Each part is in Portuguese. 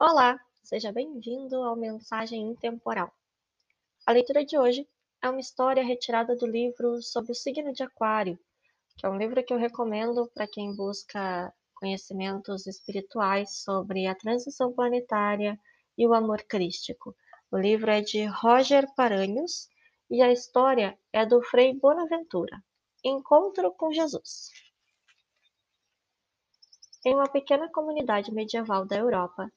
Olá, seja bem-vindo ao Mensagem Intemporal. A leitura de hoje é uma história retirada do livro sobre o signo de Aquário, que é um livro que eu recomendo para quem busca conhecimentos espirituais sobre a transição planetária e o amor crístico. O livro é de Roger Paranhos e a história é do Frei Bonaventura, Encontro com Jesus. Em uma pequena comunidade medieval da Europa,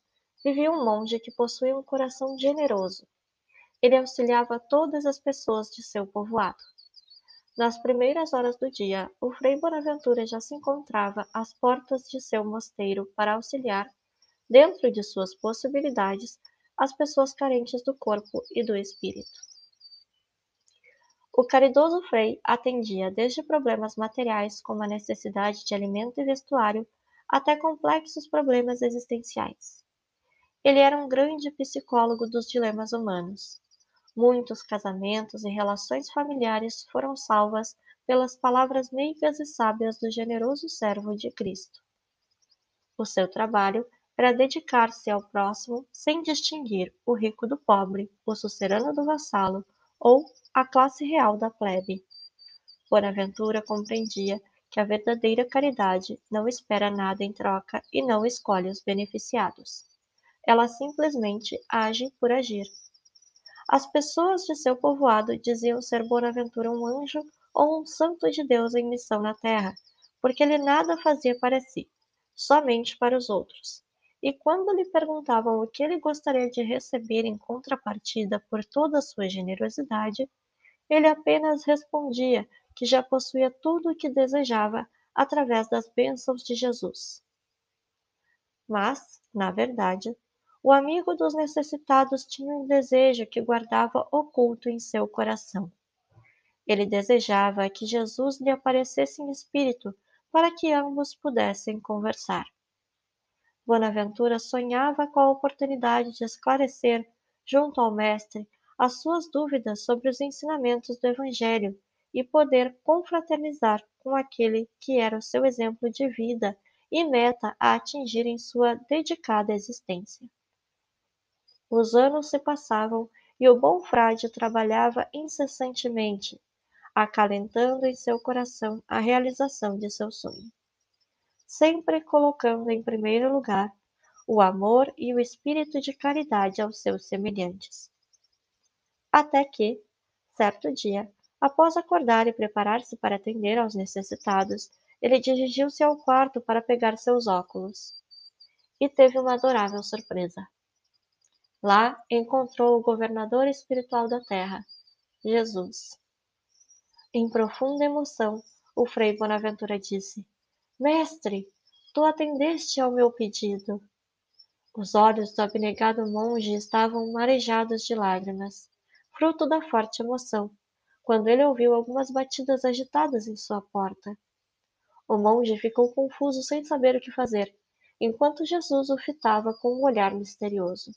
vivia um monge que possuía um coração generoso. Ele auxiliava todas as pessoas de seu povoado. Nas primeiras horas do dia, o Frei Bonaventura já se encontrava às portas de seu mosteiro para auxiliar, dentro de suas possibilidades, as pessoas carentes do corpo e do espírito. O caridoso Frei atendia desde problemas materiais, como a necessidade de alimento e vestuário, até complexos problemas existenciais. Ele era um grande psicólogo dos dilemas humanos. Muitos casamentos e relações familiares foram salvas pelas palavras meigas e sábias do generoso servo de Cristo. O seu trabalho era dedicar-se ao próximo sem distinguir o rico do pobre, o sucerano do vassalo ou a classe real da plebe. Bonaventura compreendia que a verdadeira caridade não espera nada em troca e não escolhe os beneficiados ela simplesmente age por agir. As pessoas de seu povoado diziam ser Bonaventura um anjo ou um santo de Deus em missão na terra, porque ele nada fazia para si, somente para os outros. E quando lhe perguntavam o que ele gostaria de receber em contrapartida por toda a sua generosidade, ele apenas respondia que já possuía tudo o que desejava através das bênçãos de Jesus. Mas, na verdade, o amigo dos necessitados tinha um desejo que guardava oculto em seu coração. Ele desejava que Jesus lhe aparecesse em espírito para que ambos pudessem conversar. Bonaventura sonhava com a oportunidade de esclarecer, junto ao Mestre, as suas dúvidas sobre os ensinamentos do Evangelho e poder confraternizar com aquele que era o seu exemplo de vida e meta a atingir em sua dedicada existência. Os anos se passavam e o bom frade trabalhava incessantemente, acalentando em seu coração a realização de seu sonho, sempre colocando em primeiro lugar o amor e o espírito de caridade aos seus semelhantes. Até que, certo dia, após acordar e preparar-se para atender aos necessitados, ele dirigiu-se ao quarto para pegar seus óculos. E teve uma adorável surpresa. Lá encontrou o governador espiritual da terra, Jesus. Em profunda emoção, o Frei Bonaventura disse: Mestre, tu atendeste ao meu pedido. Os olhos do abnegado monge estavam marejados de lágrimas, fruto da forte emoção, quando ele ouviu algumas batidas agitadas em sua porta. O monge ficou confuso sem saber o que fazer, enquanto Jesus o fitava com um olhar misterioso.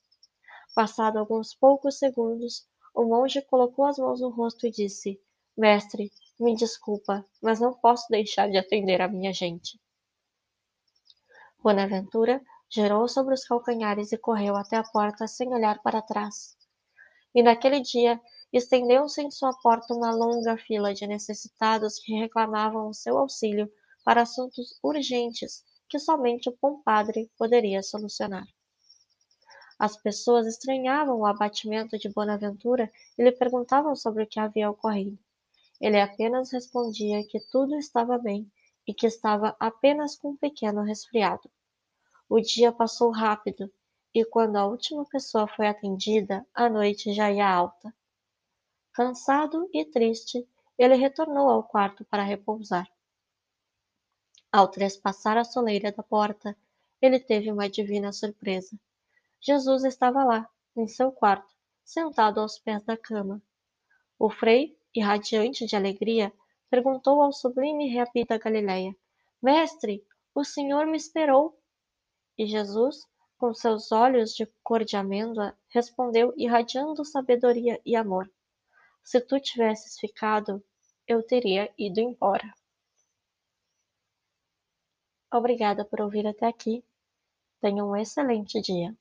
Passado alguns poucos segundos, o monge colocou as mãos no rosto e disse: Mestre, me desculpa, mas não posso deixar de atender a minha gente. Bonaventura girou sobre os calcanhares e correu até a porta sem olhar para trás. E naquele dia estendeu-se em sua porta uma longa fila de necessitados que reclamavam o seu auxílio para assuntos urgentes que somente o bom padre poderia solucionar. As pessoas estranhavam o abatimento de Bonaventura e lhe perguntavam sobre o que havia ocorrido. Ele apenas respondia que tudo estava bem e que estava apenas com um pequeno resfriado. O dia passou rápido e quando a última pessoa foi atendida, a noite já ia alta. Cansado e triste, ele retornou ao quarto para repousar. Ao trespassar a soleira da porta, ele teve uma divina surpresa. Jesus estava lá, em seu quarto, sentado aos pés da cama. O frei, irradiante de alegria, perguntou ao sublime rabi da Galileia: Mestre, o senhor me esperou? E Jesus, com seus olhos de cor de amêndoa, respondeu irradiando sabedoria e amor: Se tu tivesses ficado, eu teria ido embora. Obrigada por ouvir até aqui. Tenha um excelente dia.